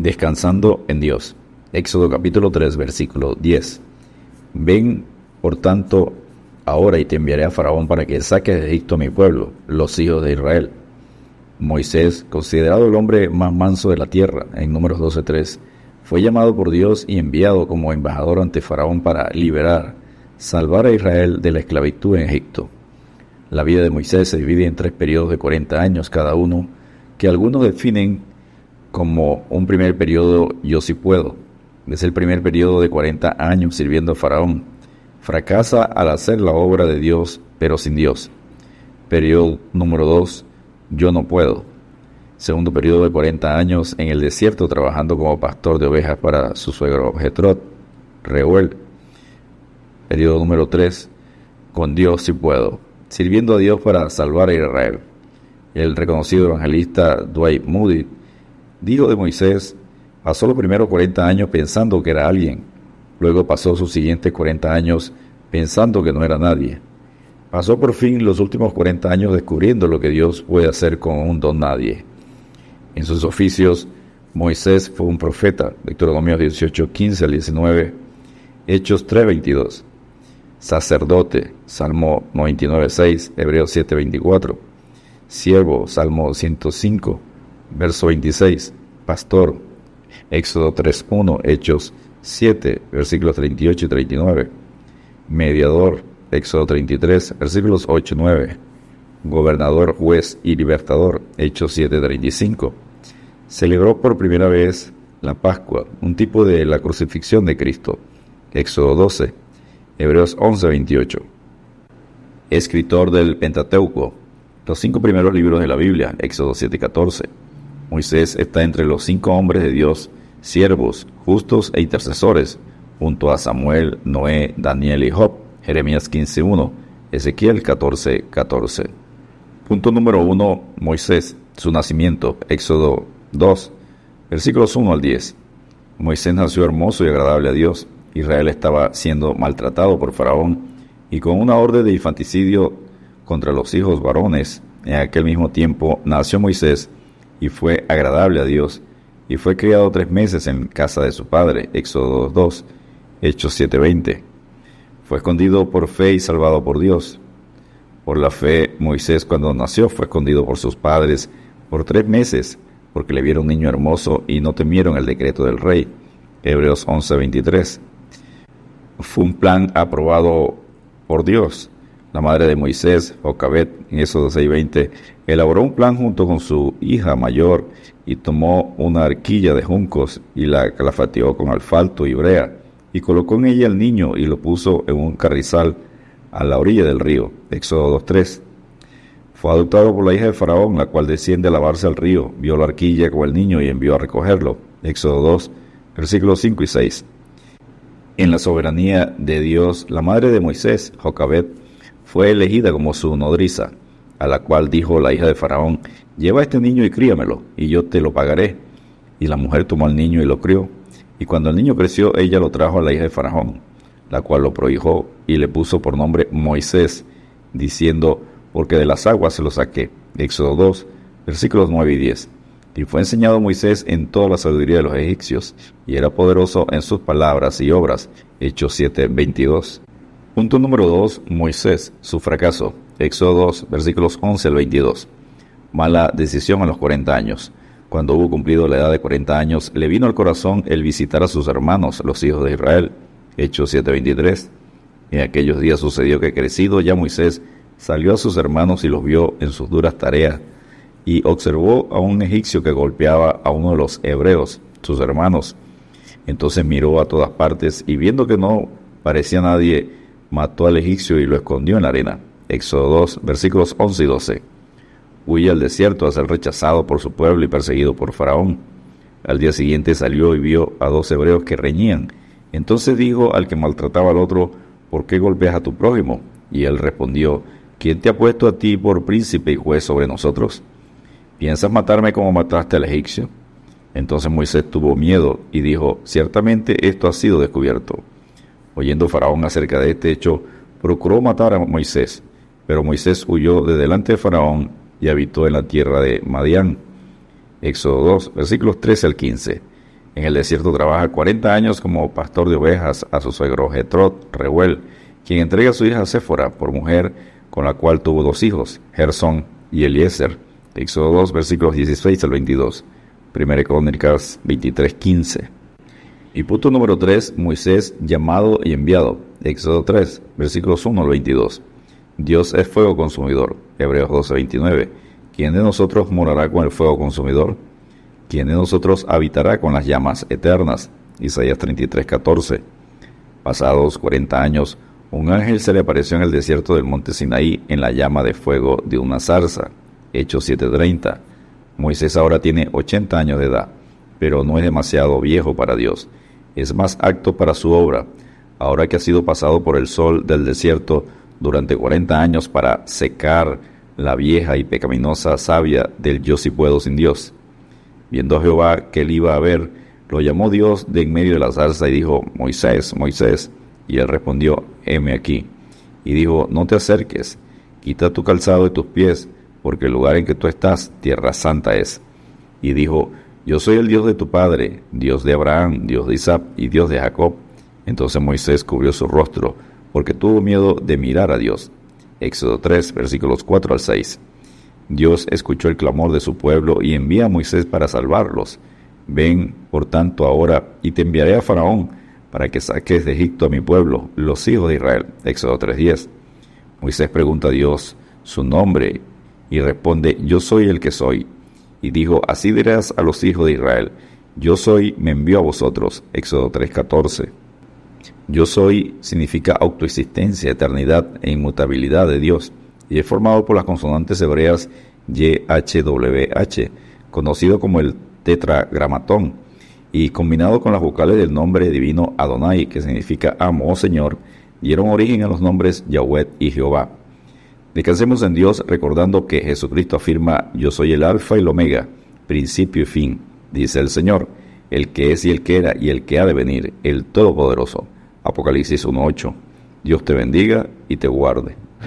Descansando en Dios. Éxodo capítulo 3, versículo 10. Ven, por tanto, ahora y te enviaré a Faraón para que saques de Egipto a mi pueblo, los hijos de Israel. Moisés, considerado el hombre más manso de la tierra, en números 12.3, fue llamado por Dios y enviado como embajador ante Faraón para liberar, salvar a Israel de la esclavitud en Egipto. La vida de Moisés se divide en tres periodos de 40 años cada uno, que algunos definen como un primer periodo yo sí puedo. Es el primer periodo de 40 años sirviendo a Faraón. Fracasa al hacer la obra de Dios, pero sin Dios. Periodo número 2, yo no puedo. Segundo periodo de 40 años en el desierto trabajando como pastor de ovejas para su suegro Jetrot, Reuel. Periodo número 3, con Dios sí puedo. Sirviendo a Dios para salvar a Israel. El reconocido evangelista Dwight Moody Dijo de Moisés, pasó los primeros 40 años pensando que era alguien, luego pasó sus siguientes 40 años pensando que no era nadie. Pasó por fin los últimos 40 años descubriendo lo que Dios puede hacer con un don nadie. En sus oficios, Moisés fue un profeta, Deuteronomio 18, 15 al 19, Hechos 3, 22. Sacerdote, Salmo 99, 6, Hebreos 7, 24. Siervo, Salmo 105, verso 26, pastor, Éxodo 3.1, Hechos 7, versículos 38 y 39, mediador, Éxodo 33, versículos 8 y 9, gobernador, juez y libertador, Hechos 7, 35. Celebró por primera vez la Pascua, un tipo de la crucifixión de Cristo, Éxodo 12, Hebreos 11, 28. Escritor del Pentateuco, los cinco primeros libros de la Biblia, Éxodo 7, 14 Moisés está entre los cinco hombres de Dios, siervos, justos e intercesores, junto a Samuel, Noé, Daniel y Job, Jeremías 15.1, Ezequiel 14.14. Punto número 1, Moisés, su nacimiento, Éxodo 2, versículos 1 al 10. Moisés nació hermoso y agradable a Dios. Israel estaba siendo maltratado por Faraón y con una orden de infanticidio contra los hijos varones. En aquel mismo tiempo nació Moisés y fue agradable a Dios, y fue criado tres meses en casa de su padre. Éxodo 2, Hechos 7:20. Fue escondido por fe y salvado por Dios. Por la fe, Moisés cuando nació fue escondido por sus padres por tres meses, porque le vieron niño hermoso y no temieron el decreto del rey. Hebreos 11:23. Fue un plan aprobado por Dios la madre de Moisés, Jocabet, en esos 6:20, elaboró un plan junto con su hija mayor y tomó una arquilla de juncos y la calafateó con alfalto y brea y colocó en ella el niño y lo puso en un carrizal a la orilla del río. Éxodo 2.3. Fue adoptado por la hija de Faraón, la cual desciende a lavarse al río, vio la arquilla con el niño y envió a recogerlo. Éxodo 2, versículos 5 y 6. En la soberanía de Dios, la madre de Moisés, Jocabet, fue elegida como su nodriza, a la cual dijo la hija de Faraón, lleva este niño y críamelo, y yo te lo pagaré. Y la mujer tomó al niño y lo crió. Y cuando el niño creció, ella lo trajo a la hija de Faraón, la cual lo prohijó y le puso por nombre Moisés, diciendo, porque de las aguas se lo saqué. Éxodo 2, versículos 9 y 10. Y fue enseñado Moisés en toda la sabiduría de los egipcios, y era poderoso en sus palabras y obras. Hechos 7, 22. Punto número 2. Moisés, su fracaso. Éxodo 2, versículos 11 al 22. Mala decisión a los 40 años. Cuando hubo cumplido la edad de 40 años, le vino al corazón el visitar a sus hermanos, los hijos de Israel. Hechos 7:23. En aquellos días sucedió que crecido ya Moisés salió a sus hermanos y los vio en sus duras tareas, y observó a un egipcio que golpeaba a uno de los hebreos, sus hermanos. Entonces miró a todas partes y viendo que no parecía nadie, mató al egipcio y lo escondió en la arena. Éxodo 2, versículos 11 y 12. Huye al desierto a ser rechazado por su pueblo y perseguido por Faraón. Al día siguiente salió y vio a dos hebreos que reñían. Entonces dijo al que maltrataba al otro, ¿por qué golpeas a tu prójimo? Y él respondió, ¿quién te ha puesto a ti por príncipe y juez sobre nosotros? ¿Piensas matarme como mataste al egipcio? Entonces Moisés tuvo miedo y dijo, ciertamente esto ha sido descubierto. Oyendo Faraón acerca de este hecho, procuró matar a Moisés, pero Moisés huyó de delante de Faraón y habitó en la tierra de Madián. Éxodo 2, versículos 13 al 15. En el desierto trabaja 40 años como pastor de ovejas a su suegro Jetrot Reuel, quien entrega a su hija Séfora por mujer, con la cual tuvo dos hijos, Gerson y Eliezer. Éxodo 2, versículos 16 al 22. Primera Crónicas 23, 15. Y punto número 3, Moisés llamado y enviado. Éxodo 3, versículos 1 al 22. Dios es fuego consumidor. Hebreos 12, 29. ¿Quién de nosotros morará con el fuego consumidor? ¿Quién de nosotros habitará con las llamas eternas? Isaías 33, 14. Pasados 40 años, un ángel se le apareció en el desierto del monte Sinaí en la llama de fuego de una zarza. Hechos 7:30. Moisés ahora tiene 80 años de edad, pero no es demasiado viejo para Dios. Es más acto para su obra, ahora que ha sido pasado por el sol del desierto durante 40 años para secar la vieja y pecaminosa savia del yo si puedo sin Dios. Viendo a Jehová que él iba a ver, lo llamó Dios de en medio de la zarza y dijo, Moisés, Moisés. Y él respondió, heme aquí. Y dijo, no te acerques, quita tu calzado de tus pies, porque el lugar en que tú estás, tierra santa es. Y dijo, yo soy el Dios de tu padre, Dios de Abraham, Dios de Isaac y Dios de Jacob. Entonces Moisés cubrió su rostro, porque tuvo miedo de mirar a Dios. Éxodo 3, versículos 4 al 6. Dios escuchó el clamor de su pueblo y envía a Moisés para salvarlos. Ven, por tanto, ahora, y te enviaré a Faraón, para que saques de Egipto a mi pueblo, los hijos de Israel. Éxodo 3:10. Moisés pregunta a Dios su nombre y responde, yo soy el que soy. Y dijo, así dirás a los hijos de Israel, yo soy, me envió a vosotros. Éxodo 3:14. Yo soy significa autoexistencia, eternidad e inmutabilidad de Dios y es formado por las consonantes hebreas YHWH, conocido como el tetragramatón y combinado con las vocales del nombre divino Adonai, que significa amo o Señor, dieron origen a los nombres Yahweh y Jehová. Descansemos en Dios recordando que Jesucristo afirma, yo soy el alfa y el omega, principio y fin, dice el Señor, el que es y el que era y el que ha de venir, el Todopoderoso. Apocalipsis 1.8. Dios te bendiga y te guarde.